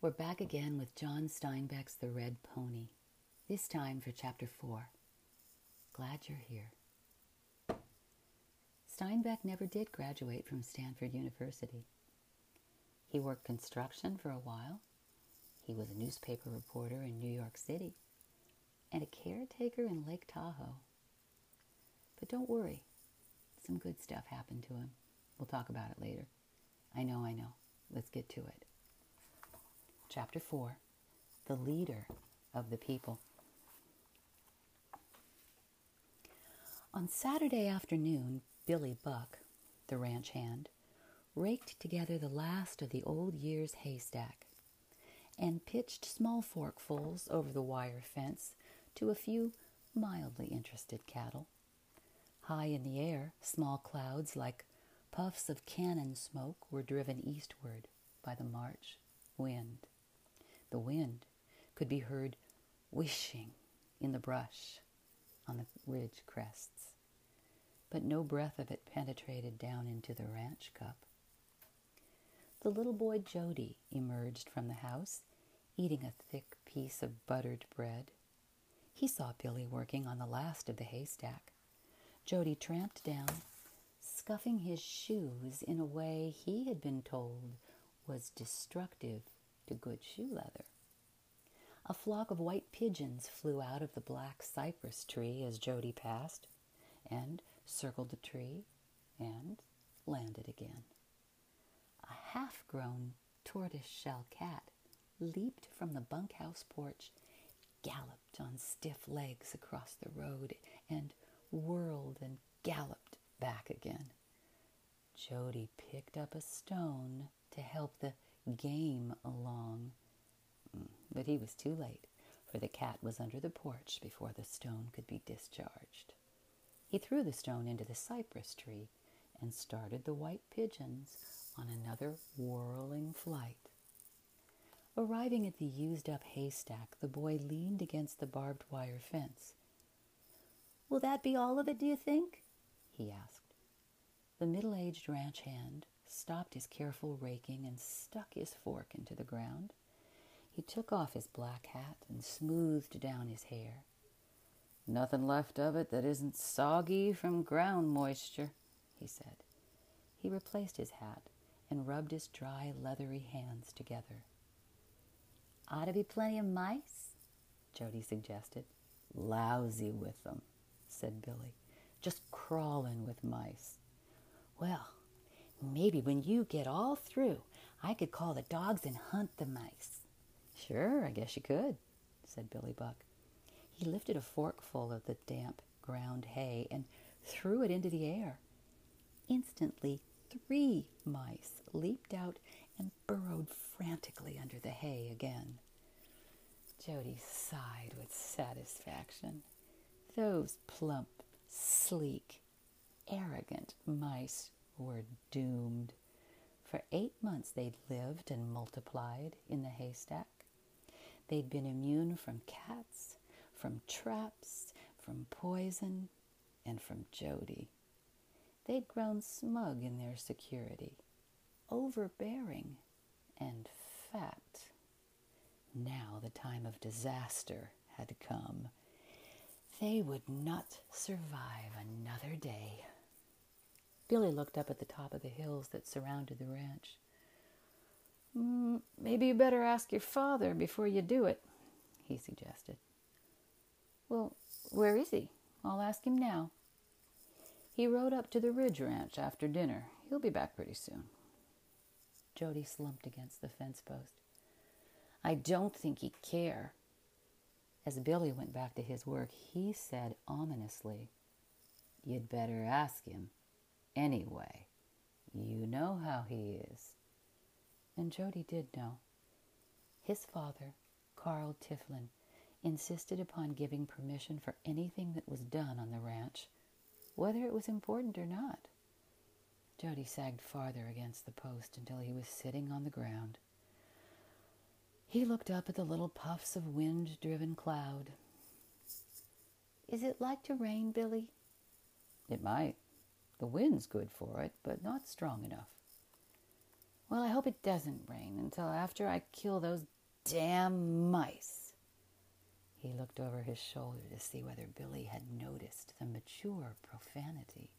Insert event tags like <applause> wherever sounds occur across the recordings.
We're back again with John Steinbeck's The Red Pony, this time for Chapter 4. Glad you're here. Steinbeck never did graduate from Stanford University. He worked construction for a while. He was a newspaper reporter in New York City and a caretaker in Lake Tahoe. But don't worry, some good stuff happened to him. We'll talk about it later. I know, I know. Let's get to it. Chapter 4 The Leader of the People. On Saturday afternoon, Billy Buck, the ranch hand, raked together the last of the old year's haystack and pitched small forkfuls over the wire fence to a few mildly interested cattle. High in the air, small clouds like puffs of cannon smoke were driven eastward by the March wind. The wind could be heard wishing in the brush on the ridge crests, but no breath of it penetrated down into the ranch cup. The little boy Jody emerged from the house, eating a thick piece of buttered bread. He saw Billy working on the last of the haystack. Jody tramped down, scuffing his shoes in a way he had been told was destructive to good shoe leather. A flock of white pigeons flew out of the black cypress tree as Jody passed, and circled the tree, and landed again. A half grown tortoise shell cat leaped from the bunkhouse porch, galloped on stiff legs across the road, and whirled and galloped back again. Jody picked up a stone to help the game along. Mm, but he was too late, for the cat was under the porch before the stone could be discharged. He threw the stone into the cypress tree and started the white pigeons on another whirling flight. Arriving at the used up haystack, the boy leaned against the barbed wire fence. Will that be all of it, do you think? he asked. The middle aged ranch hand stopped his careful raking and stuck his fork into the ground. He took off his black hat and smoothed down his hair. Nothing left of it that isn't soggy from ground moisture, he said. He replaced his hat and rubbed his dry, leathery hands together. Ought to be plenty of mice, Jody suggested. Lousy with them, said Billy. Just crawling with mice. Well, maybe when you get all through, I could call the dogs and hunt the mice. Sure, I guess you could, said Billy Buck. He lifted a forkful of the damp ground hay and threw it into the air. Instantly, three mice leaped out and burrowed frantically under the hay again. Jody sighed with satisfaction. Those plump, sleek, arrogant mice were doomed. For eight months they'd lived and multiplied in the haystack. They'd been immune from cats, from traps, from poison, and from Jody. They'd grown smug in their security, overbearing and fat. Now the time of disaster had come. They would not survive another day. Billy looked up at the top of the hills that surrounded the ranch. Mm, maybe you better ask your father before you do it, he suggested. Well, where is he? I'll ask him now. He rode up to the Ridge Ranch after dinner. He'll be back pretty soon. Jody slumped against the fence post. I don't think he'd care. As Billy went back to his work, he said ominously, You'd better ask him. Anyway, you know how he is. And Jody did know. His father, Carl Tiflin, insisted upon giving permission for anything that was done on the ranch, whether it was important or not. Jody sagged farther against the post until he was sitting on the ground. He looked up at the little puffs of wind driven cloud. Is it like to rain, Billy? It might. The wind's good for it, but not strong enough. Well, I hope it doesn't rain until after I kill those damn mice. He looked over his shoulder to see whether Billy had noticed the mature profanity.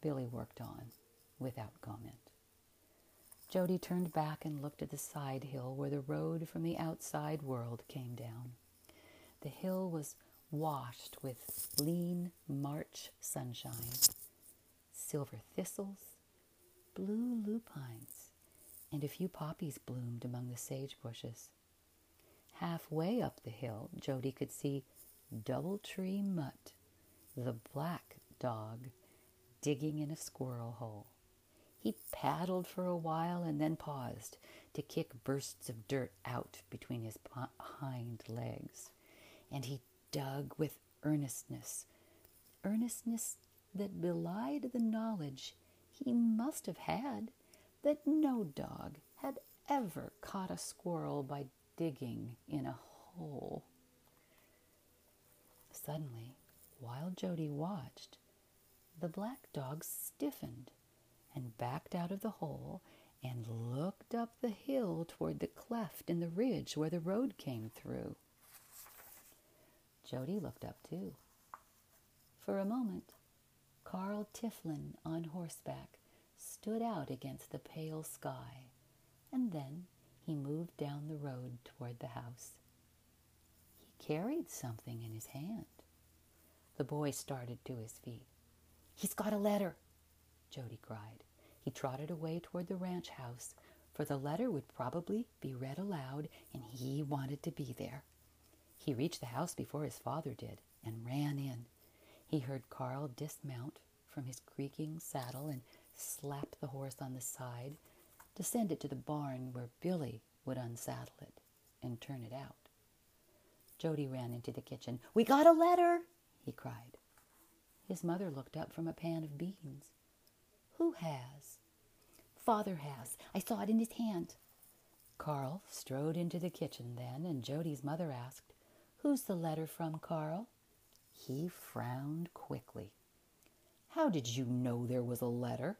Billy worked on without comment. Jody turned back and looked at the side hill where the road from the outside world came down. The hill was washed with lean March sunshine, silver thistles, blue lupines, and a few poppies bloomed among the sage bushes. Halfway up the hill, Jody could see Doubletree Mutt, the black dog, digging in a squirrel hole. He paddled for a while and then paused to kick bursts of dirt out between his hind legs. And he dug with earnestness, earnestness that belied the knowledge he must have had that no dog had ever caught a squirrel by digging in a hole. Suddenly, while Jody watched, the black dog stiffened and backed out of the hole and looked up the hill toward the cleft in the ridge where the road came through. Jody looked up too. For a moment, Carl Tiflin on horseback stood out against the pale sky, and then he moved down the road toward the house. He carried something in his hand. The boy started to his feet. He's got a letter, Jody cried. He trotted away toward the ranch house, for the letter would probably be read aloud, and he wanted to be there. He reached the house before his father did and ran in. He heard Carl dismount from his creaking saddle and slap the horse on the side, to send it to the barn where Billy would unsaddle it and turn it out. Jody ran into the kitchen. We got a letter, he cried. His mother looked up from a pan of beans. Who has? Father has. I saw it in his hand. Carl strode into the kitchen then, and Jody's mother asked, Who's the letter from, Carl? He frowned quickly. How did you know there was a letter?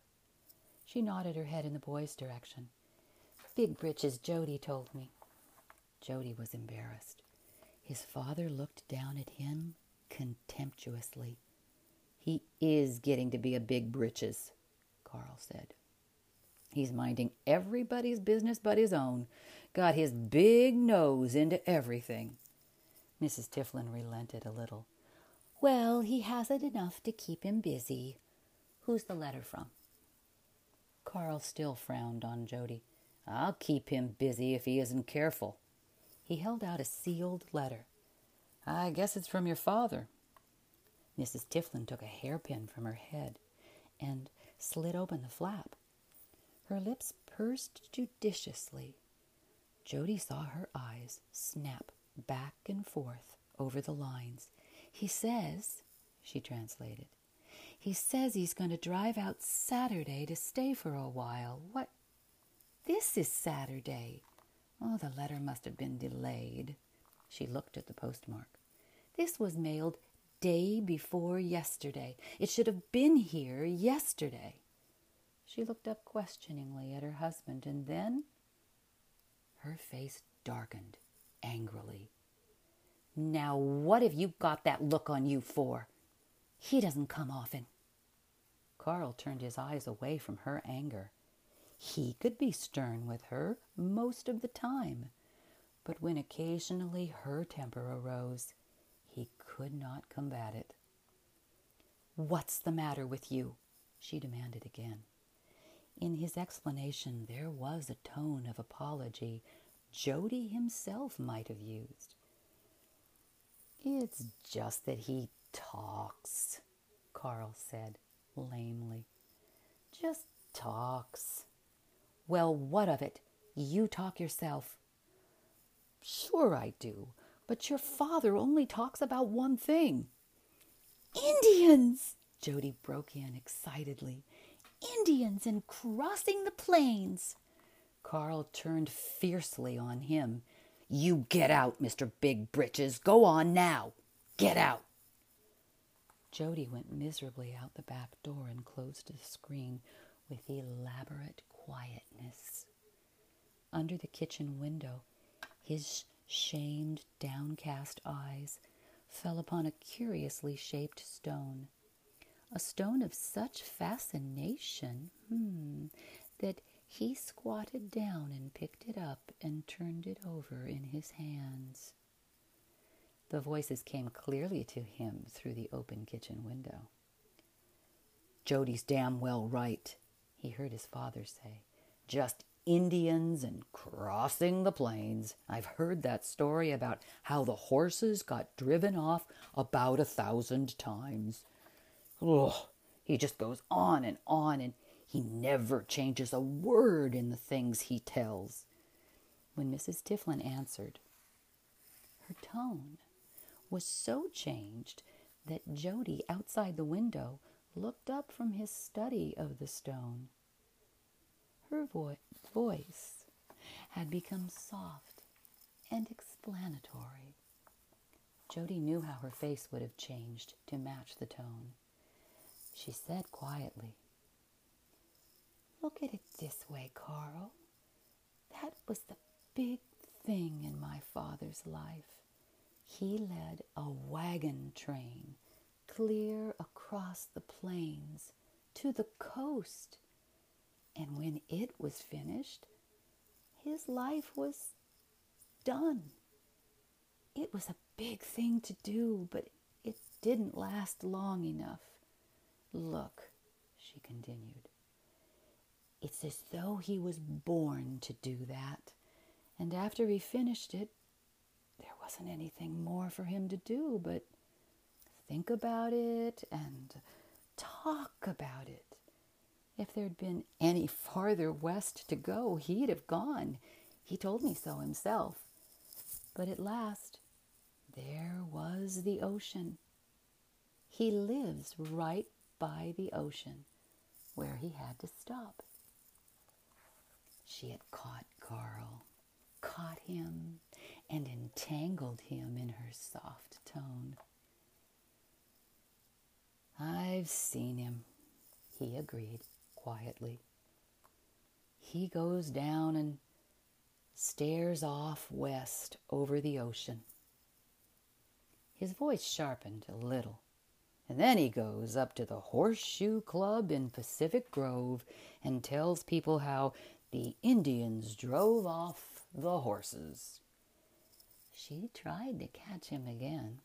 She nodded her head in the boy's direction. Big Britches, Jody told me. Jody was embarrassed. His father looked down at him contemptuously. He is getting to be a big britches, Carl said. He's minding everybody's business but his own. Got his big nose into everything. Mrs. Tiflin relented a little. Well, he has it enough to keep him busy. Who's the letter from? Carl still frowned on Jody. I'll keep him busy if he isn't careful. He held out a sealed letter. I guess it's from your father. Mrs. Tiflin took a hairpin from her head and slid open the flap. Her lips pursed judiciously. Jody saw her eyes snap back and forth over the lines. He says, she translated, he says he's going to drive out Saturday to stay for a while. What? This is Saturday. Oh, the letter must have been delayed. She looked at the postmark. This was mailed day before yesterday. It should have been here yesterday. She looked up questioningly at her husband, and then her face darkened angrily. Now, what have you got that look on you for? He doesn't come often. Carl turned his eyes away from her anger. He could be stern with her most of the time, but when occasionally her temper arose, he could not combat it. What's the matter with you? she demanded again. In his explanation, there was a tone of apology Jody himself might have used. It's just that he talks, Carl said lamely. Just talks. Well, what of it? You talk yourself. Sure, I do, but your father only talks about one thing. Indians! Jody broke in excitedly. Indians and crossing the plains. Carl turned fiercely on him. You get out, Mr. Big Britches. Go on now. Get out. Jody went miserably out the back door and closed the screen with elaborate quietness. under the kitchen window, his shamed, downcast eyes fell upon a curiously shaped stone. A stone of such fascination, hmm, that he squatted down and picked it up and turned it over in his hands. The voices came clearly to him through the open kitchen window. Jody's damn well right, he heard his father say. Just Indians and crossing the plains. I've heard that story about how the horses got driven off about a thousand times. Ugh, he just goes on and on, and he never changes a word in the things he tells. When Mrs. Tiflin answered, her tone was so changed that Jody, outside the window, looked up from his study of the stone. Her vo- voice had become soft and explanatory. Jody knew how her face would have changed to match the tone. She said quietly, Look at it this way, Carl. That was the big thing in my father's life. He led a wagon train clear across the plains to the coast. And when it was finished, his life was done. It was a big thing to do, but it didn't last long enough. Look, she continued, it's as though he was born to do that. And after he finished it, there wasn't anything more for him to do but think about it and talk about it. If there'd been any farther west to go, he'd have gone. He told me so himself. But at last, there was the ocean. He lives right by the ocean, where he had to stop. She had caught Carl, caught him, and entangled him in her soft tone. I've seen him, he agreed quietly. He goes down and stares off west over the ocean. His voice sharpened a little, and then he goes up to the Horseshoe Club in Pacific Grove and tells people how the Indians drove off the horses. She tried to catch him again.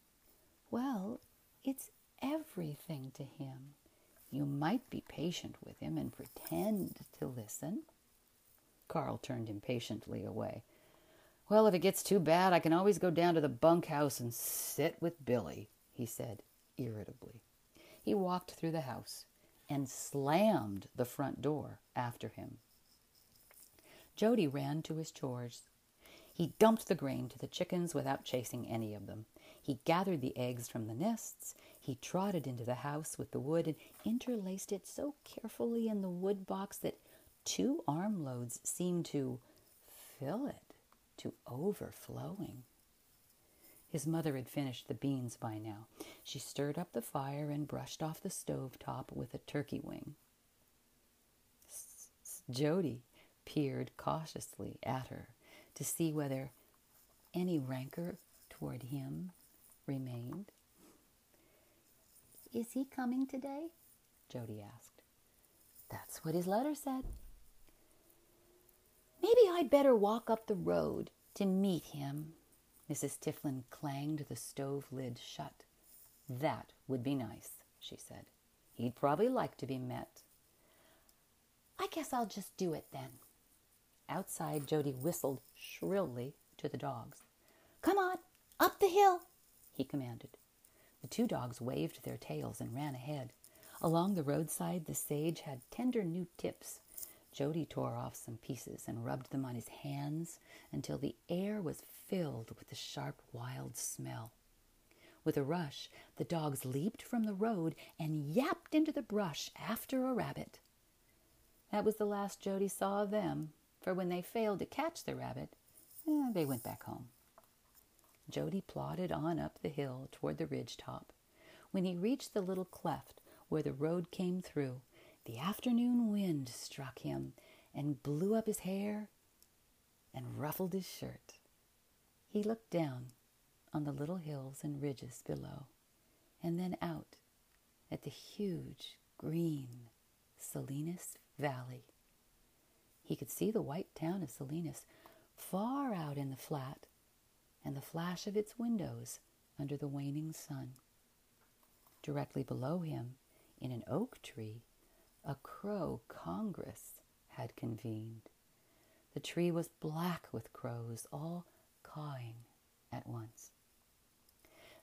Well, it's everything to him. You might be patient with him and pretend to listen. Carl turned impatiently away. Well, if it gets too bad, I can always go down to the bunkhouse and sit with Billy, he said irritably. He walked through the house and slammed the front door after him. Jody ran to his chores. He dumped the grain to the chickens without chasing any of them. He gathered the eggs from the nests. He trotted into the house with the wood and interlaced it so carefully in the wood box that two armloads seemed to fill it to overflowing. His mother had finished the beans by now. She stirred up the fire and brushed off the stove top with a turkey wing. Jody peered cautiously at her to see whether any rancor toward him remained. Is he coming today? Jody asked. That's what his letter said. Maybe I'd better walk up the road to meet him. Mrs. Tiflin clanged the stove lid shut. That would be nice, she said. He'd probably like to be met. I guess I'll just do it then. Outside, Jody whistled shrilly to the dogs. Come on, up the hill, he commanded. The two dogs waved their tails and ran ahead. Along the roadside, the sage had tender new tips. Jody tore off some pieces and rubbed them on his hands until the air was filled with the sharp, wild smell. With a rush, the dogs leaped from the road and yapped into the brush after a rabbit. That was the last Jody saw of them for when they failed to catch the rabbit, eh, they went back home. Jody plodded on up the hill toward the ridge top. When he reached the little cleft where the road came through, the afternoon wind struck him and blew up his hair and ruffled his shirt. He looked down on the little hills and ridges below, and then out at the huge green Salinas Valley. He could see the white town of Salinas far out in the flat and the flash of its windows under the waning sun. Directly below him, in an oak tree, a crow congress had convened. The tree was black with crows, all cawing at once.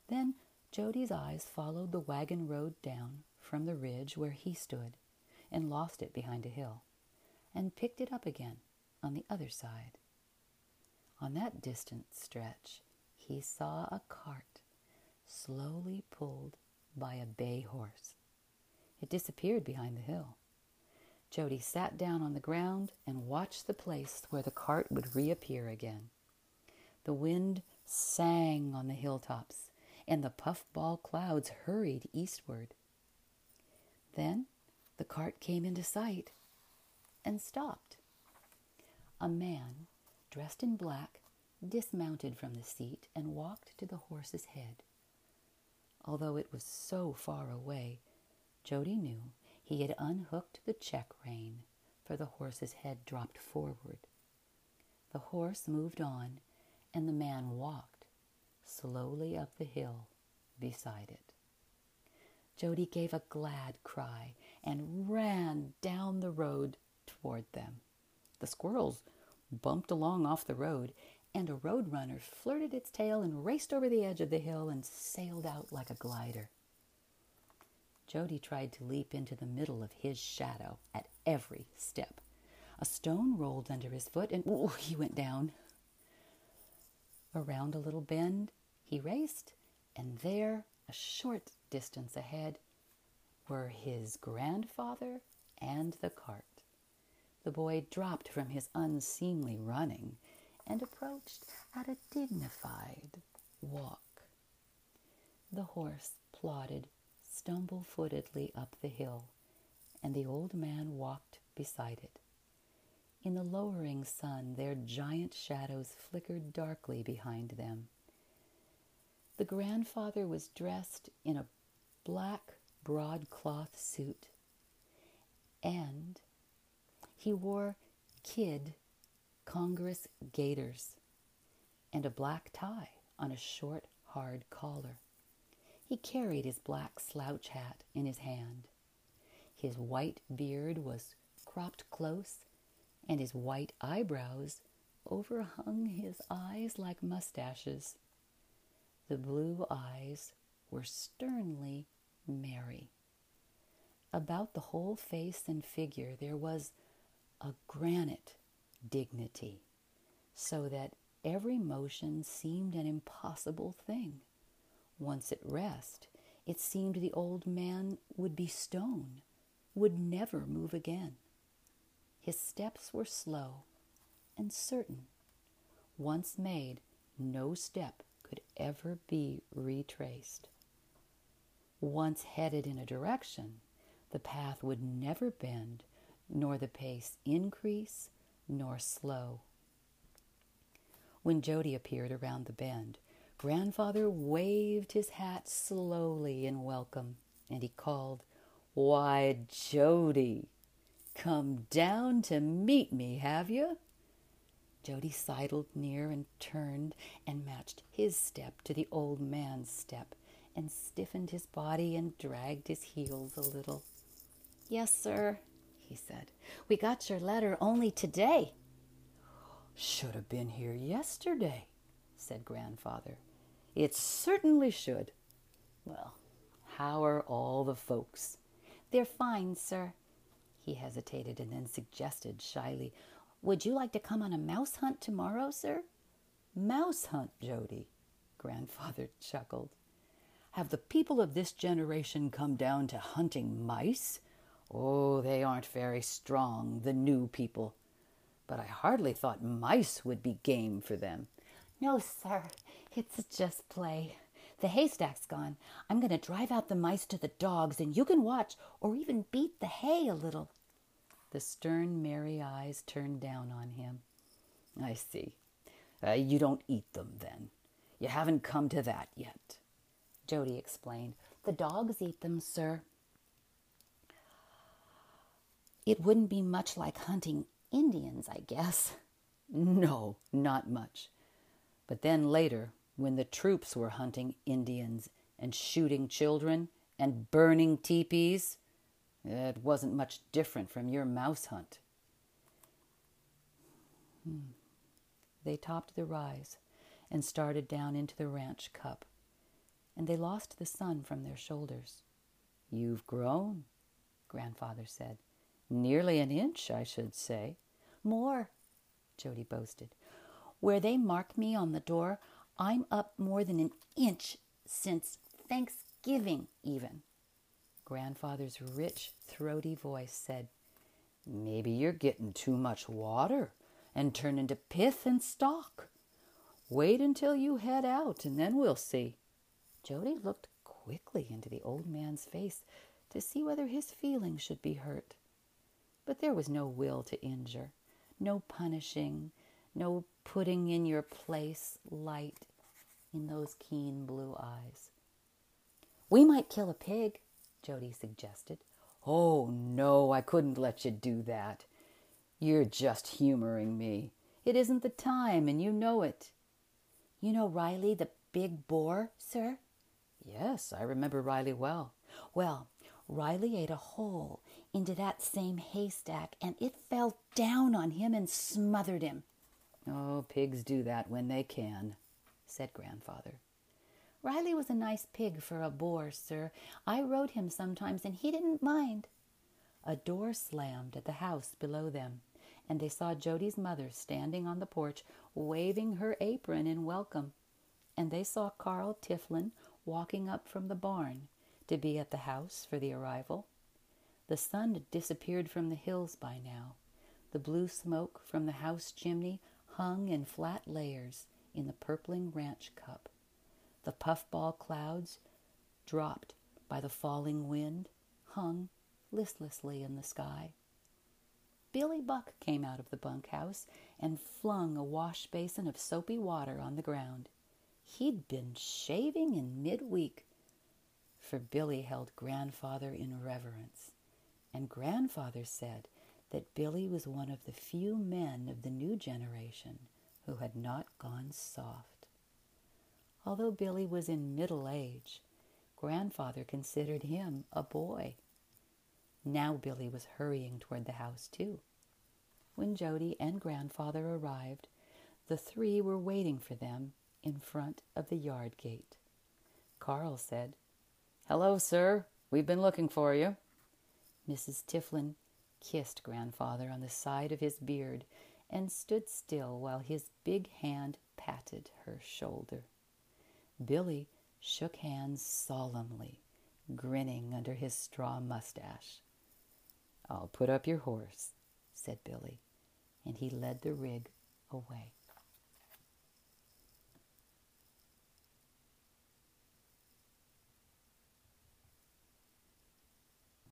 Then Jody's eyes followed the wagon road down from the ridge where he stood and lost it behind a hill, and picked it up again on the other side. On that distant stretch, he saw a cart slowly pulled by a bay horse. It disappeared behind the hill. Jody sat down on the ground and watched the place where the cart would reappear again. The wind sang on the hilltops, and the puffball clouds hurried eastward. Then the cart came into sight and stopped. A man, dressed in black, dismounted from the seat and walked to the horse's head. Although it was so far away, Jody knew he had unhooked the check rein, for the horse's head dropped forward. The horse moved on, and the man walked slowly up the hill beside it. Jody gave a glad cry and ran down the road toward them. The squirrels bumped along off the road, and a road runner flirted its tail and raced over the edge of the hill and sailed out like a glider. Jody tried to leap into the middle of his shadow at every step. A stone rolled under his foot, and ooh, he went down. Around a little bend, he raced, and there, a short distance ahead, were his grandfather and the cart. The boy dropped from his unseemly running and approached at a dignified walk. The horse plodded stumble footedly up the hill, and the old man walked beside it. In the lowering sun, their giant shadows flickered darkly behind them. The grandfather was dressed in a black broadcloth suit, and he wore kid Congress gaiters and a black tie on a short, hard collar. He carried his black slouch hat in his hand. His white beard was cropped close, and his white eyebrows overhung his eyes like mustaches. The blue eyes were sternly merry. About the whole face and figure there was a granite dignity, so that every motion seemed an impossible thing. Once at rest, it seemed the old man would be stone, would never move again. His steps were slow and certain. Once made, no step could ever be retraced. Once headed in a direction, the path would never bend, nor the pace increase nor slow. When Jody appeared around the bend, Grandfather waved his hat slowly in welcome, and he called, Why, Jody, come down to meet me, have you? Jody sidled near and turned and matched his step to the old man's step and stiffened his body and dragged his heels a little. Yes, sir, he said. We got your letter only today. Should have been here yesterday, said Grandfather. It certainly should. Well, how are all the folks? They're fine, sir. He hesitated and then suggested shyly, would you like to come on a mouse hunt tomorrow, sir? Mouse hunt, Jody, grandfather chuckled. Have the people of this generation come down to hunting mice? Oh, they aren't very strong, the new people. But I hardly thought mice would be game for them. No, sir, it's just play. The haystack's gone. I'm going to drive out the mice to the dogs, and you can watch or even beat the hay a little. The stern, merry eyes turned down on him. I see. Uh, you don't eat them, then. You haven't come to that yet. Jody explained. The dogs eat them, sir. It wouldn't be much like hunting Indians, I guess. <laughs> No, not much. But then later, when the troops were hunting Indians and shooting children and burning teepees, it wasn't much different from your mouse hunt. Hmm. They topped the rise and started down into the ranch cup, and they lost the sun from their shoulders. You've grown, Grandfather said. Nearly an inch, I should say. More, Jody boasted. Where they mark me on the door, I'm up more than an inch since Thanksgiving, even. Grandfather's rich, throaty voice said, Maybe you're getting too much water and turn into pith and stalk. Wait until you head out, and then we'll see. Jody looked quickly into the old man's face to see whether his feelings should be hurt. But there was no will to injure, no punishing, no putting in your place light in those keen blue eyes. We might kill a pig, Jody suggested. Oh, no, I couldn't let you do that. You're just humoring me. It isn't the time, and you know it. You know Riley, the big boar, sir? Yes, I remember Riley well. Well, Riley ate a hole into that same haystack, and it fell down on him and smothered him. Oh, pigs do that when they can, said Grandfather. Riley was a nice pig for a boar, sir. I rode him sometimes, and he didn't mind. A door slammed at the house below them, and they saw Jody's mother standing on the porch, waving her apron in welcome. And they saw Carl Tiflin walking up from the barn to be at the house for the arrival. The sun had disappeared from the hills by now. The blue smoke from the house chimney hung in flat layers in the purpling ranch cup. The puffball clouds, dropped by the falling wind, hung listlessly in the sky. Billy Buck came out of the bunkhouse and flung a wash basin of soapy water on the ground. He'd been shaving in midweek, for Billy held Grandfather in reverence and grandfather said that Billy was one of the few men of the new generation who had not gone soft. Although Billy was in middle age, grandfather considered him a boy. Now Billy was hurrying toward the house, too. When Jody and grandfather arrived, the three were waiting for them in front of the yard gate. Carl said, Hello, sir. We've been looking for you. Mrs. Tiflin kissed Grandfather on the side of his beard and stood still while his big hand patted her shoulder. Billy shook hands solemnly, grinning under his straw mustache. I'll put up your horse, said Billy, and he led the rig away.